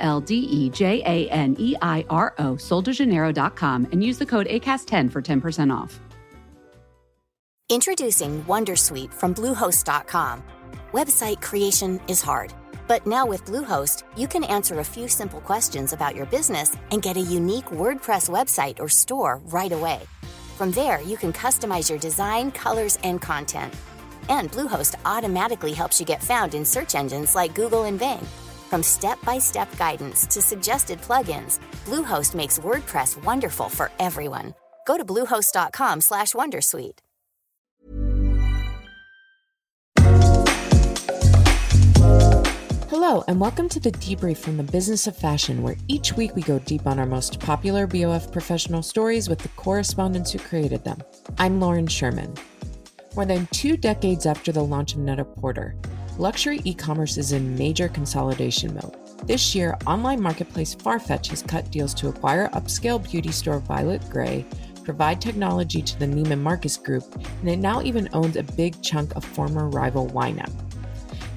L D E J A N E I R O, soldejaneiro.com, and use the code ACAST10 for 10% off. Introducing Wondersuite from Bluehost.com. Website creation is hard, but now with Bluehost, you can answer a few simple questions about your business and get a unique WordPress website or store right away. From there, you can customize your design, colors, and content. And Bluehost automatically helps you get found in search engines like Google and Bing. From step-by-step guidance to suggested plugins, Bluehost makes WordPress wonderful for everyone. Go to bluehost.com/wondersuite. Hello, and welcome to the debrief from the business of fashion, where each week we go deep on our most popular BOF professional stories with the correspondents who created them. I'm Lauren Sherman. More than two decades after the launch of Net-a-Porter, luxury e commerce is in major consolidation mode. This year, online marketplace Farfetch has cut deals to acquire upscale beauty store Violet Grey, provide technology to the Neiman Marcus Group, and it now even owns a big chunk of former rival YNAP.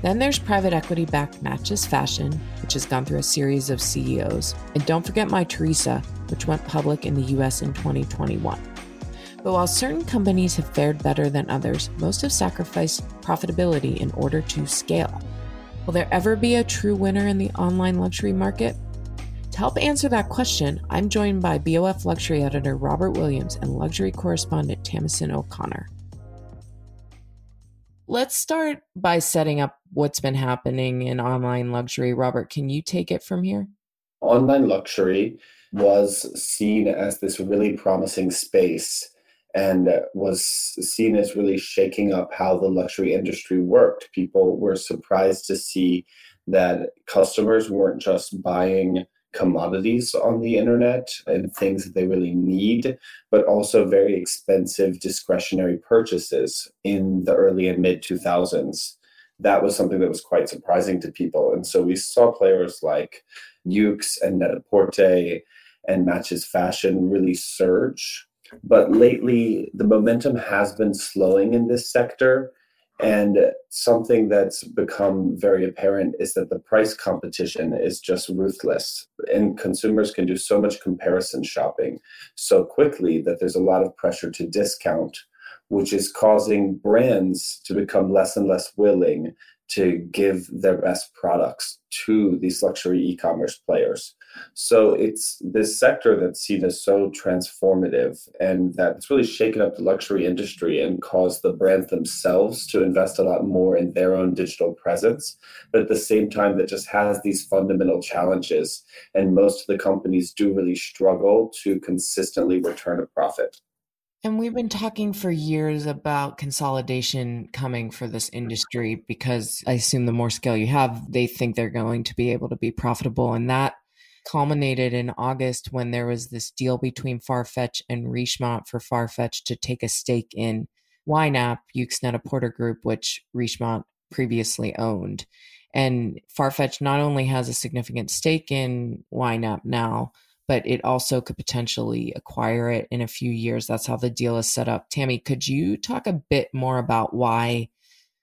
Then there's private equity backed Matches Fashion, which has gone through a series of CEOs. And don't forget Mytheresa, which went public in the US in 2021. But while certain companies have fared better than others, most have sacrificed profitability in order to scale. Will there ever be a true winner in the online luxury market? To help answer that question, I'm joined by BOF luxury editor Robert Williams and luxury correspondent Tamison O'Connor. Let's start by setting up what's been happening in online luxury. Robert, can you take it from here? Online luxury was seen as this really promising space and was seen as really shaking up how the luxury industry worked. People were surprised to see that customers weren't just buying commodities on the internet and things that they really need, but also very expensive discretionary purchases in the early and mid 2000s. That was something that was quite surprising to people. And so we saw players like Yoox and Net-a-Porter and Matches Fashion really surge. But lately, the momentum has been slowing in this sector and something that's become very apparent is that the price competition is just ruthless. And consumers can do so much comparison shopping so quickly that there's a lot of pressure to discount, which is causing brands to become less and less willing to give their best products to these luxury e-commerce players. So it's this sector that's seen as so transformative and that's really shaken up the luxury industry and caused the brands themselves to invest a lot more in their own digital presence. But at the same time, that just has these fundamental challenges. And most of the companies do really struggle to consistently return a profit. And we've been talking for years about consolidation coming for this industry because I assume the more scale you have, they think they're going to be able to be profitable. And that culminated in August when there was this deal between Farfetch and Richemont for Farfetch to take a stake in YNAP, Yoox Net-a-Porter Group, which Richemont previously owned. And Farfetch not only has a significant stake in YNAP now, but it also could potentially acquire it in a few years. That's how the deal is set up. Tammy, could you talk a bit more about why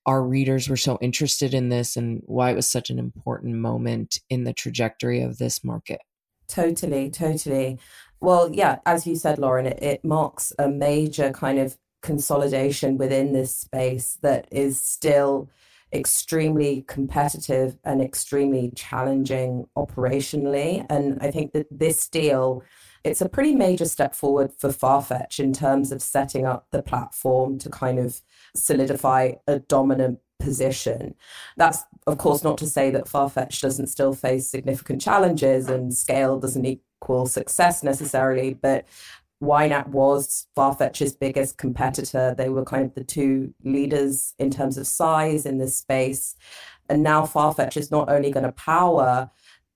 our readers were so interested in this and why it was such an important moment in the trajectory of this market? Totally, totally. Well, yeah, as you said, Lauren, it, it marks a major kind of consolidation within this space that is still extremely competitive and extremely challenging operationally. And I think that this deal, it's a pretty major step forward for Farfetch in terms of setting up the platform to kind of solidify a dominant position. That's, of course, not to say that Farfetch doesn't still face significant challenges and scale doesn't equal success necessarily, but YNAP was Farfetch's biggest competitor. They were kind of the two leaders in terms of size in this space. And now Farfetch is not only going to power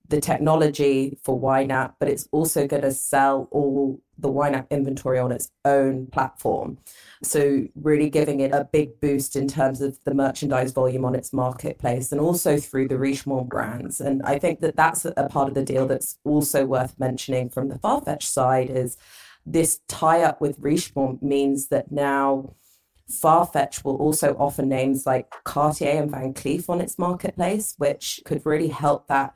the technology for YNAP, but it's also going to sell all the YNAP inventory on its own platform. So, really giving it a big boost in terms of the merchandise volume on its marketplace and also through the Richemont brands. And I think that that's a part of the deal that's also worth mentioning from the Farfetch side is this tie up with Richemont means that now Farfetch will also offer names like Cartier and Van Cleef on its marketplace, which could really help that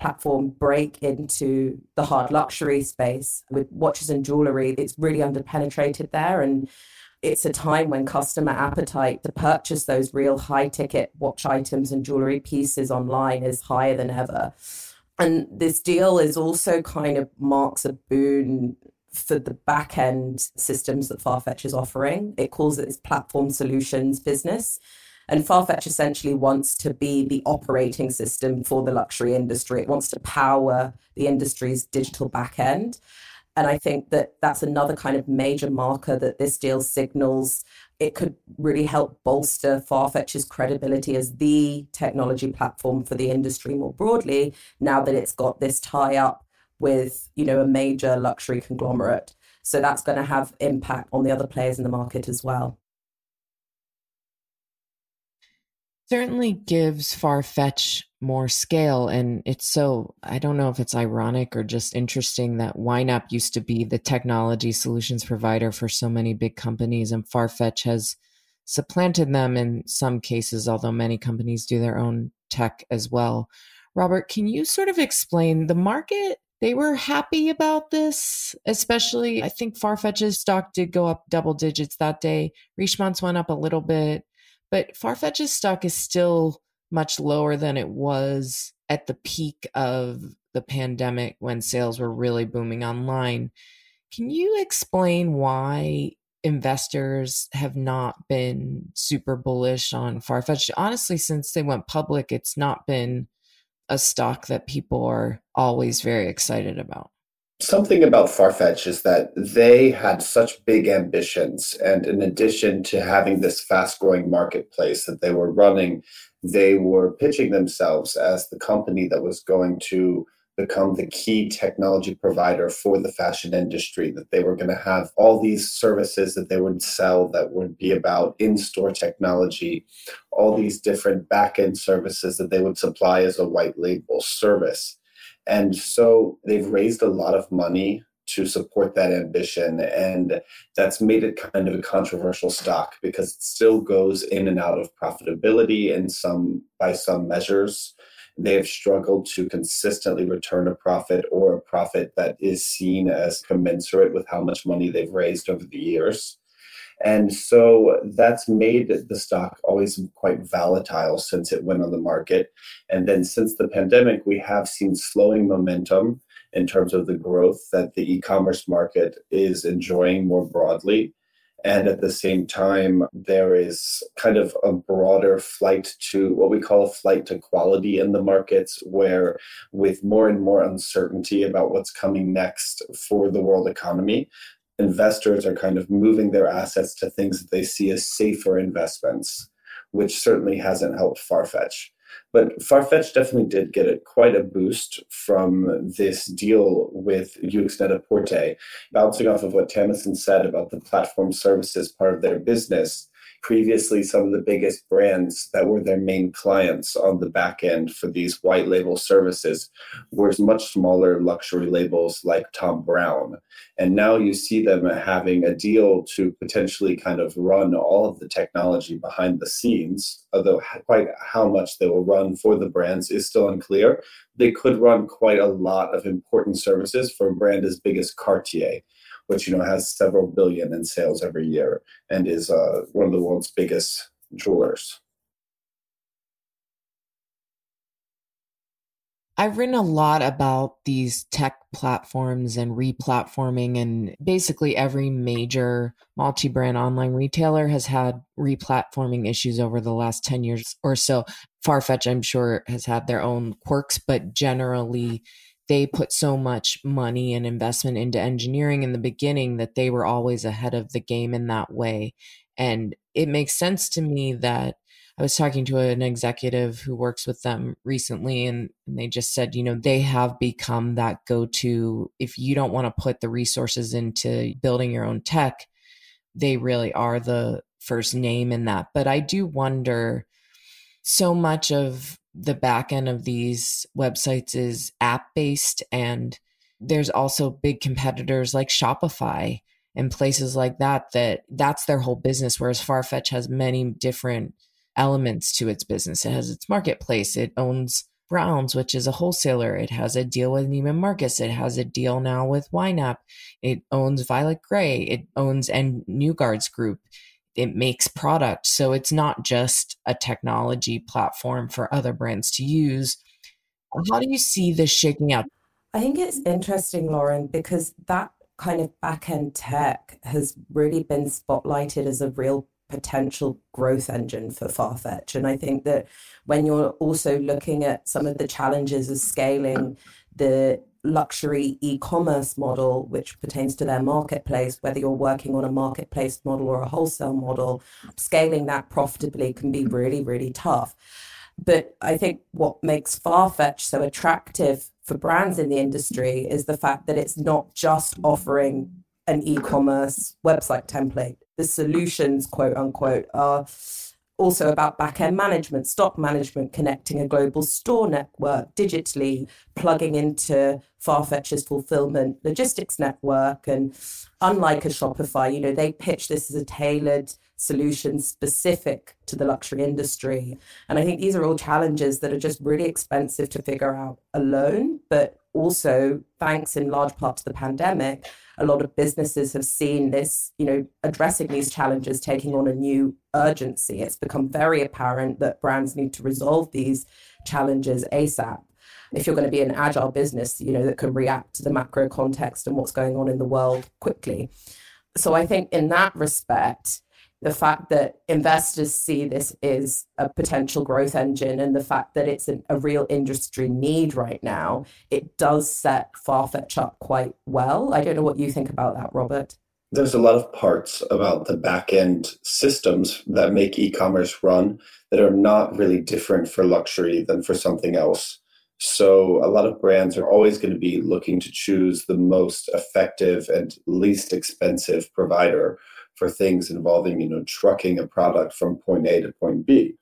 platform break into the hard luxury space with watches and jewelry. It's really underpenetrated there. And it's a time when customer appetite to purchase those real high ticket watch items and jewelry pieces online is higher than ever. And this deal is also kind of marks a boon for the back end systems that Farfetch is offering. It calls it its platform solutions business. And Farfetch essentially wants to be the operating system for the luxury industry. It wants to power the industry's digital back end. And I think that that's another kind of major marker that this deal signals. It could really help bolster Farfetch's credibility as the technology platform for the industry more broadly, now that it's got this tie up with, you know, a major luxury conglomerate. So that's going to have impact on the other players in the market as well. Certainly gives Farfetch more scale. And it's so, I don't know if it's ironic or just interesting that YNAP used to be the technology solutions provider for so many big companies, and Farfetch has supplanted them in some cases, although many companies do their own tech as well. Robert, can you sort of explain the market? They were happy about this, especially I think Farfetch's stock did go up double digits that day. Richemont's went up a little bit. But Farfetch's stock is still much lower than it was at the peak of the pandemic when sales were really booming online. Can you explain why investors have not been super bullish on Farfetch? Honestly, since they went public, it's not been a stock that people are always very excited about. Something about Farfetch is that they had such big ambitions. And in addition to having this fast growing marketplace that they were running, they were pitching themselves as the company that was going to become the key technology provider for the fashion industry, that they were going to have all these services that they would sell that would be about in store technology, all these different back end services that they would supply as a white label service. And so they've raised a lot of money to support that ambition. And that's made it kind of a controversial stock because it still goes in and out of profitability in some by some measures. They have struggled to consistently return a profit or a profit that is seen as commensurate with how much money they've raised over the years. And so that's made the stock always quite volatile since it went on the market. And then since the pandemic, we have seen slowing momentum in terms of the growth that the e commerce market is enjoying more broadly. And at the same time, there is kind of a broader flight to what we call flight to quality in the markets, where with more and more uncertainty about what's coming next for the world economy, investors are kind of moving their assets to things that they see as safer investments, which certainly hasn't helped Farfetch. But Farfetch definitely did get a, quite a boost from this deal with Yoox Net-a-Porter. Bouncing off of what Tamison said about the platform services part of their business, previously some of the biggest brands that were their main clients on the back end for these white label services were much smaller luxury labels like Thom Browne. And now you see them having a deal to potentially kind of run all of the technology behind the scenes, although quite how much they will run for the brands is still unclear. They could run quite a lot of important services for a brand as big as Cartier which you know has several billion in sales every year and is uh, one of the world's biggest jewelers. I've written a lot about these tech platforms and replatforming, and basically every major multi brand online retailer has had replatforming issues over the last 10 years or so. Farfetch, I'm sure, has had their own quirks, but generally, they put so much money and investment into engineering in the beginning that they were always ahead of the game in that way. And it makes sense to me that I was talking to an executive who works with them recently, and, and they just said, you know, they have become that go to. If you don't want to put the resources into building your own tech, they really are the first name in that. But I do wonder so much of the back end of these websites is app based and there's also big competitors like Shopify and places like that that that's their whole business whereas Farfetch has many different elements to its business. It has its marketplace, it owns Browns, which is a wholesaler. It has a deal with Neiman Marcus. It has a deal now with YNAP. It owns Violet Grey. It owns and New Guards Group. It makes product. So it's not just a technology platform for other brands to use. How do you see this shaking out? I think it's interesting, Lauren, because that kind of back end tech has really been spotlighted as a real potential growth engine for Farfetch. And I think that when you're also looking at some of the challenges of scaling the luxury e-commerce model which pertains to their marketplace whether you're working on a marketplace model or a wholesale model scaling that profitably can be really really tough but I think what makes Farfetch so attractive for brands in the industry is the fact that it's not just offering an e commerce website template. The solutions, quote unquote, are also about back end management, stock management, connecting a global store network digitally, plugging into Farfetch's fulfillment logistics network. And unlike a Shopify, you know, they pitch this as a tailored solution specific to the luxury industry. And I think these are all challenges that are just really expensive to figure out alone, but also thanks in large part to the pandemic, a lot of businesses have seen this, you know, addressing these challenges taking on a new urgency. It's become very apparent that brands need to resolve these challenges ASAP. If you're going to be an agile business, you know, that can react to the macro context and what's going on in the world quickly. So I think in that respect, the fact that investors see this as a potential growth engine and the fact that it's an, a real industry need right now, it does set Farfetch up quite well. I don't know what you think about that, Robert. There's a lot of parts about the back end systems that make e commerce run that are not really different for luxury than for something else. So, a lot of brands are always going to be looking to choose the most effective and least expensive provider for things involving, you know, trucking a product from point A to point B.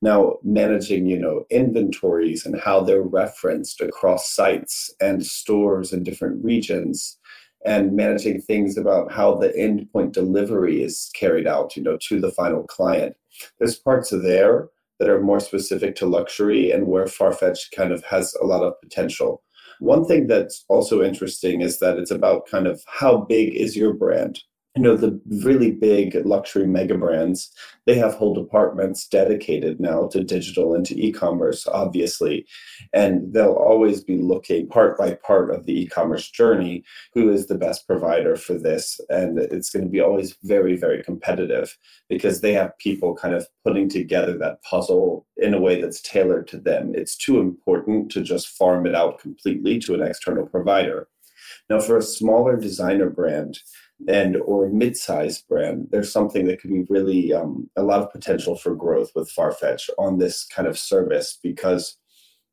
Now, managing, you know, inventories and how they're referenced across sites and stores in different regions, and managing things about how the endpoint delivery is carried out, you know, to the final client. There's parts there that are more specific to luxury and where Farfetch kind of has a lot of potential. One thing that's also interesting is that it's about kind of how big is your brand? You know the really big luxury mega brands they have whole departments dedicated now to digital and to e-commerce obviously. And they'll always be looking part by part of the e-commerce journey who is the best provider for this. And it's going to be always very very competitive because they have people kind of putting together that puzzle in a way that's tailored to them. It's too important to just farm it out completely to an external provider. Now for a smaller designer brand and or mid-sized brand, there's something that could be really um, a lot of potential for growth with Farfetch on this kind of service because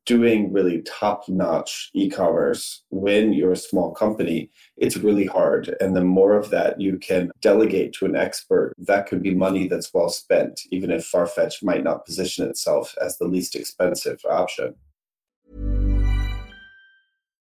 doing really top-notch e-commerce when you're a small company it's really hard. And the more of that you can delegate to an expert that could be money that's well spent even if farfetch might not position itself as the least expensive option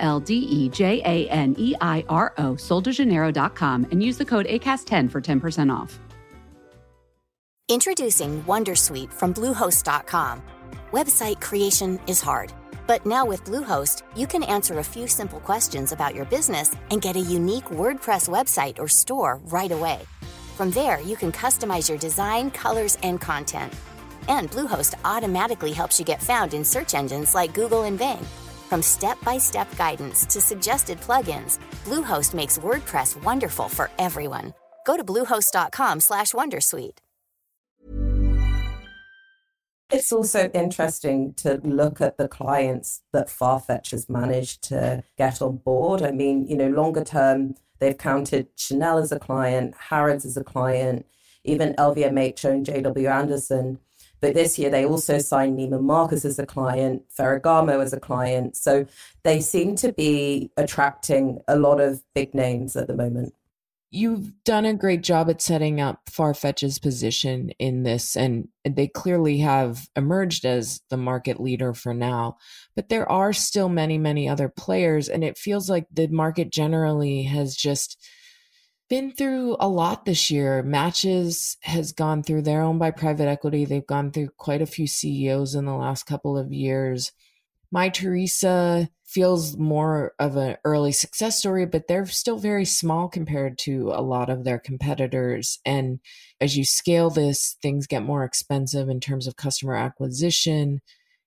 L D E J A N E I R O, soldejaneiro.com, and use the code ACAST10 for 10% off. Introducing Wondersuite from Bluehost.com. Website creation is hard, but now with Bluehost, you can answer a few simple questions about your business and get a unique WordPress website or store right away. From there, you can customize your design, colors, and content And Bluehost automatically helps you get found in search engines like Google and Bing. From step-by-step guidance to suggested plugins, Bluehost makes WordPress wonderful for everyone. Go to bluehost.com/wondersuite. It's also interesting to look at the clients that Farfetch has managed to get on board. I mean, you know, longer term, they've counted Chanel as a client, Harrods as a client, even LVMH and JW Anderson. But this year, they also signed Neiman Marcus as a client, Ferragamo as a client. So they seem to be attracting a lot of big names at the moment. You've done a great job at setting up Farfetch's position in this, and they clearly have emerged as the market leader for now. But there are still many, many other players, and it feels like the market generally has just been through a lot this year. Matches has gone through, they're owned by private equity. They've gone through quite a few CEOs in the last couple of years. Mytheresa feels more of an early success story, but they're still very small compared to a lot of their competitors. And as you scale this, things get more expensive in terms of customer acquisition,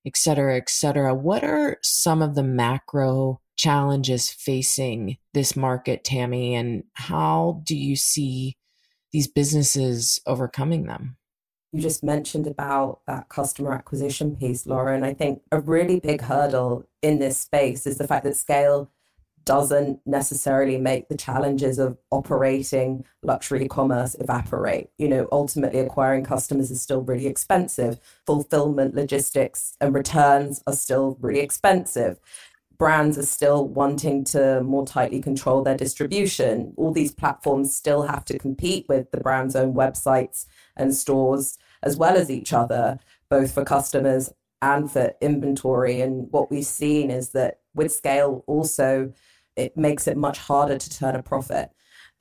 et cetera, et cetera. What are some of the macro challenges facing this market, Tammy, and how do you see these businesses overcoming them? You just mentioned about that customer acquisition piece, Laura. And I think a really big hurdle in this space is the fact that scale doesn't necessarily make the challenges of operating luxury commerce evaporate. You know, ultimately acquiring customers is still really expensive. Fulfillment, logistics, and returns are still really expensive brands are still wanting to more tightly control their distribution. All these platforms still have to compete with the brand's own websites and stores, as well as each other, both for customers and for inventory. And what we've seen is that with scale, also, it makes it much harder to turn a profit.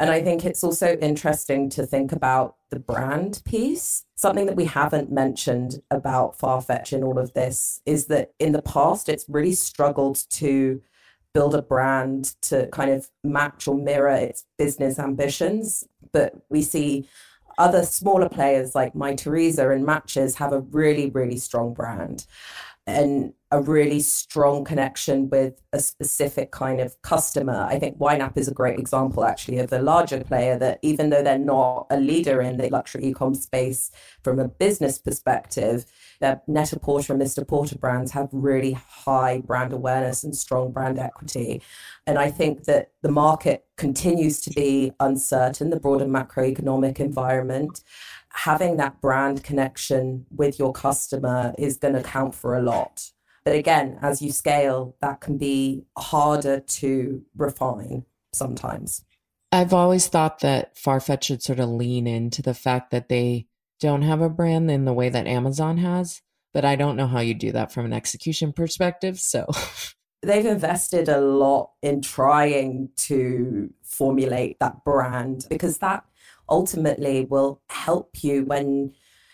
And I think it's also interesting to think about the brand piece. Something that we haven't mentioned about Farfetch in all of this is that in the past, it's really struggled to build a brand to kind of match or mirror its business ambitions. But we see other smaller players like My Mytheresa and Matches have a really, really strong brand and a really strong connection with a specific kind of customer. I think YNAP is a great example, actually, of a larger player that, even though they're not a leader in the luxury e-com space from a business perspective, their Net-a-Porter and Mr. Porter brands have really high brand awareness and strong brand equity. And I think that the market continues to be uncertain, the broader macroeconomic environment having that brand connection with your customer is going to count for a lot. But again, as you scale, that can be harder to refine sometimes. I've always thought that Farfetch should sort of lean into the fact that they don't have a brand in the way that Amazon has, but I don't know how you do that from an execution perspective. So they've invested a lot in trying to formulate that brand because that ultimately will help you when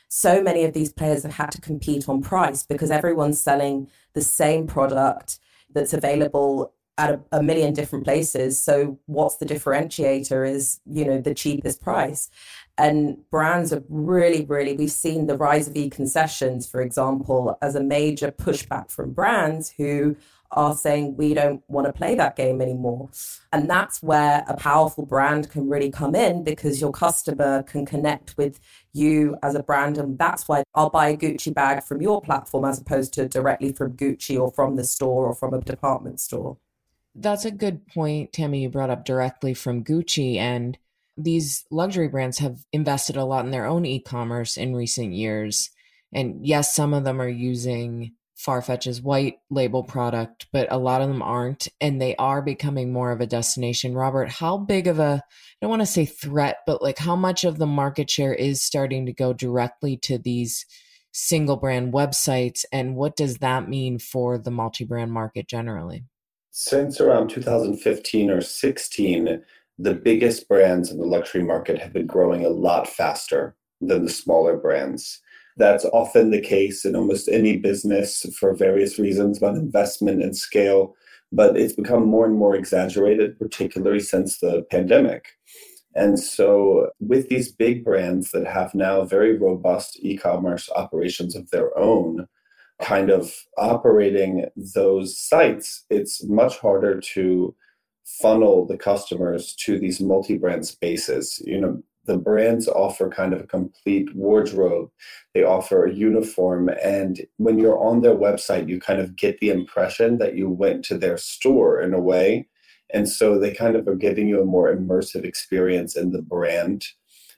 so many of these players have had to compete on price because everyone's selling the same product that's available at a, a, million different places. So what's the differentiator is you know the cheapest price. And brands are really really we've seen the rise of e-concessions for example as a major pushback from brands who are saying we don't want to play that game anymore. And that's where a powerful brand can really come in because your customer can connect with you as a brand. And that's why I'll buy a Gucci bag from your platform as opposed to directly from Gucci or from the store or from a department store. That's a good point, Tammy. You brought up directly from Gucci. And these luxury brands have invested a lot in their own e commerce in recent years. And yes, some of them are using Farfetch's white label product, but a lot of them aren't, and they are becoming more of a destination. Robert, how big of a, I don't want to say threat, but like how much of the market share is starting to go directly to these single brand websites, and what does that mean for the multi brand market generally? Since around 2015 or 16, the biggest brands in the luxury market have been growing a lot faster than the smaller brands. That's often the case in almost any business for various reasons about investment and scale, but it's become more and more exaggerated, particularly since the pandemic. And so, with these big brands that have now very robust e commerce operations of their own, kind of operating those sites, it's much harder to funnel the customers to these multi brand spaces. You know, the brands offer kind of a complete wardrobe. They offer a uniform. And when you're on their website, you kind of get the impression that you went to their store in a way. And so they kind of are giving you a more immersive experience in the brand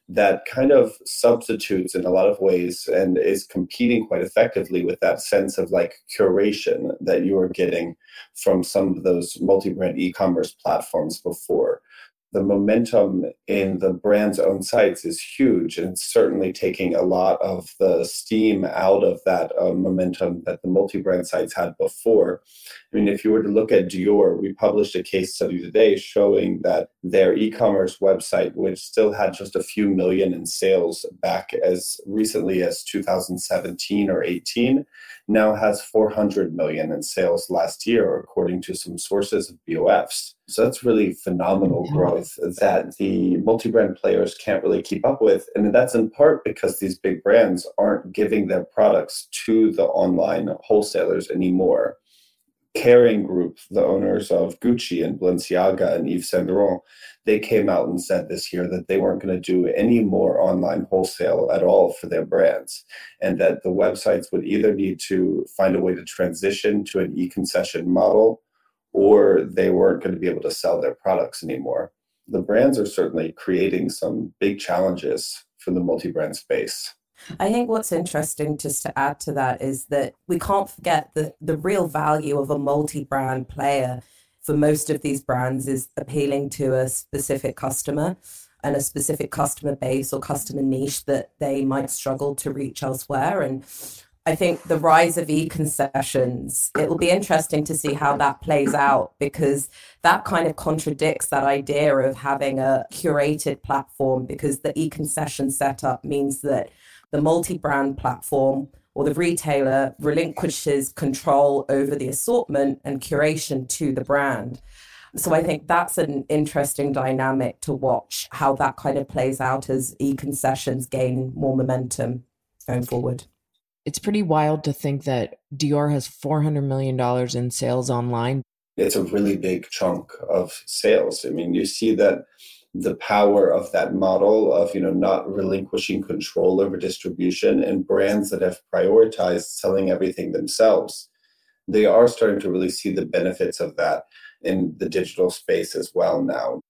that kind of substitutes in a lot of ways and is competing quite effectively with that sense of like curation that you were getting from some of those multi-brand e-commerce platforms before the momentum in the brand's own sites is huge and certainly taking a lot of the steam out of that uh, momentum that the multi-brand sites had before i mean if you were to look at dior we published a case study today showing that their e-commerce website which still had just a few million in sales back as recently as 2017 or 18 now has 400 million in sales last year, according to some sources of BOFs. So that's really phenomenal growth that the multi brand players can't really keep up with. And that's in part because these big brands aren't giving their products to the online wholesalers anymore. Kering Group, the owners of Gucci and Balenciaga and Yves Saint Laurent, they came out and said this year that they weren't going to do any more online wholesale at all for their brands, and that the websites would either need to find a way to transition to an e-concession model, or they weren't going to be able to sell their products anymore. The brands are certainly creating some big challenges for the multi-brand space. I think what's interesting just to add to that is that we can't forget that the real value of a multi brand player for most of these brands is appealing to a specific customer and a specific customer base or customer niche that they might struggle to reach elsewhere. And I think the rise of e concessions, it will be interesting to see how that plays out because that kind of contradicts that idea of having a curated platform because the e concession setup means that the multi brand platform or the retailer relinquishes control over the assortment and curation to the brand. So I think that's an interesting dynamic to watch how that kind of plays out as e concessions gain more momentum going forward. It's pretty wild to think that Dior has $400 million in sales online. It's a really big chunk of sales. I mean, you see that the power of that model of you know not relinquishing control over distribution and brands that have prioritized selling everything themselves they are starting to really see the benefits of that in the digital space as well now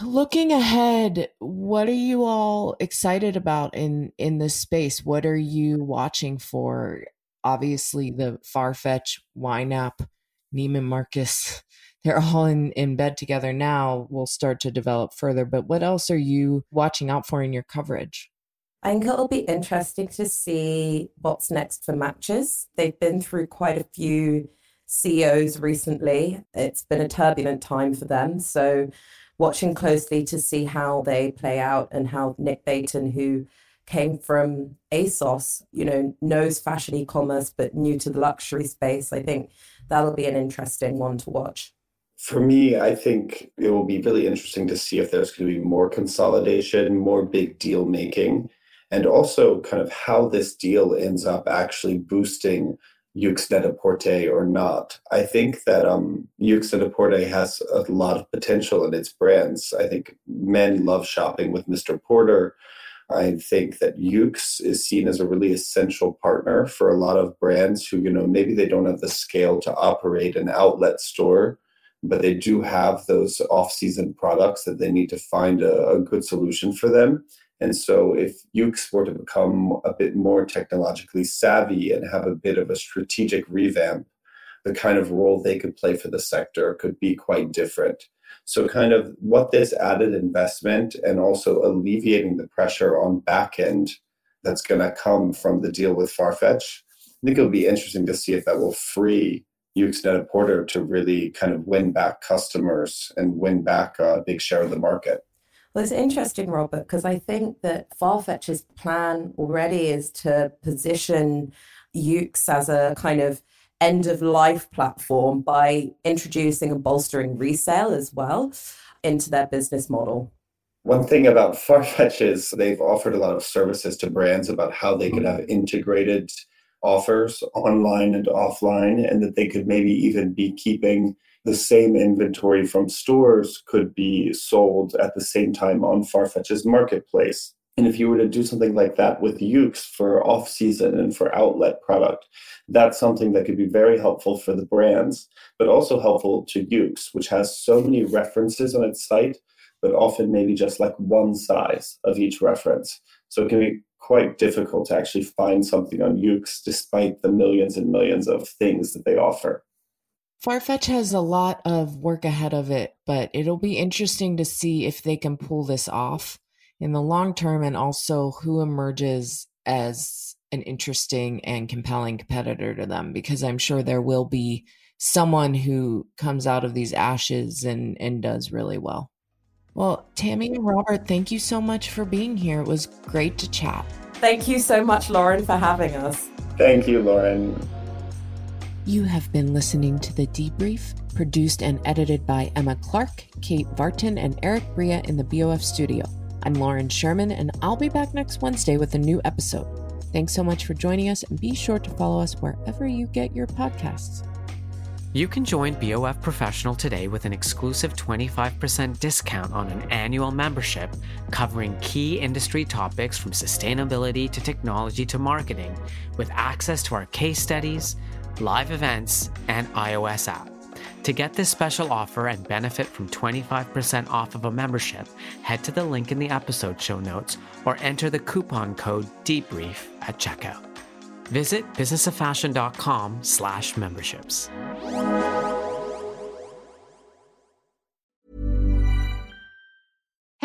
looking ahead what are you all excited about in in this space what are you watching for obviously the farfetch YNAP neiman marcus they're all in, in bed together now will start to develop further. But what else are you watching out for in your coverage? I think it'll be interesting to see what's next for matches. They've been through quite a few CEOs recently. It's been a turbulent time for them. So, watching closely to see how they play out and how Nick Beighton, who came from ASOS, you know, knows fashion e commerce but new to the luxury space, I think that'll be an interesting one to watch. For me, I think it will be really interesting to see if there's going to be more consolidation, more big deal making, and also kind of how this deal ends up actually boosting Yoox Net-a-Porter or not. I think that um, Yoox Net-a-Porter has a lot of potential in its brands. I think men love shopping with Mr. Porter. I think that Yoox is seen as a really essential partner for a lot of brands who, you know, maybe they don't have the scale to operate an outlet store but they do have those off-season products that they need to find a, a good solution for them. And so, if Yoox were to become a bit more technologically savvy and have a bit of a strategic revamp, the kind of role they could play for the sector could be quite different. So, kind of what this added investment and also alleviating the pressure on back end that's going to come from the deal with Farfetch, I think it'll be interesting to see if that will free Yoox Net-a-Porter to really kind of win back customers and win back a big share of the market. Well, it's interesting, Robert, because I think that Farfetch's plan already is to position Yoox as a kind of end of life platform by introducing and bolstering resale as well into their business model. One thing about Farfetch is they've offered a lot of services to brands about how they could have mm-hmm. integrated offers online and offline, and that they could maybe even be keeping the same inventory from stores could be sold at the same time on Farfetch's marketplace. And if you were to do something like that with Yoox for off season and for outlet product, that's something that could be very helpful for the brands, but also helpful to Yoox, which has so many references on its site, but often maybe just like one size of each reference. So it can be quite difficult to actually find something on Yoox despite the millions and millions of things that they offer. Farfetch has a lot of work ahead of it, but it'll be interesting to see if they can pull this off in the long term and also who emerges as an interesting and compelling competitor to them because I'm sure there will be someone who comes out of these ashes and and does really well. Well, Tammy and Robert, thank you so much for being here. It was great to chat. Thank you so much, Lauren, for having us. Thank you, Lauren. You have been listening to The Debrief, produced and edited by Emma Clark, Kate Vartan, and Eric Bria in the BOF studio. I'm Lauren Sherman, and I'll be back next Wednesday with a new episode. Thanks so much for joining us, and be sure to follow us wherever you get your podcasts. You can join BOF Professional today with an exclusive 25% discount on an annual membership covering key industry topics from sustainability to technology to marketing, with access to our case studies, live events, and iOS app. To get this special offer and benefit from 25% off of a membership, head to the link in the episode show notes or enter the coupon code DEBRIEF at checkout. Visit businessoffashion.com slash memberships.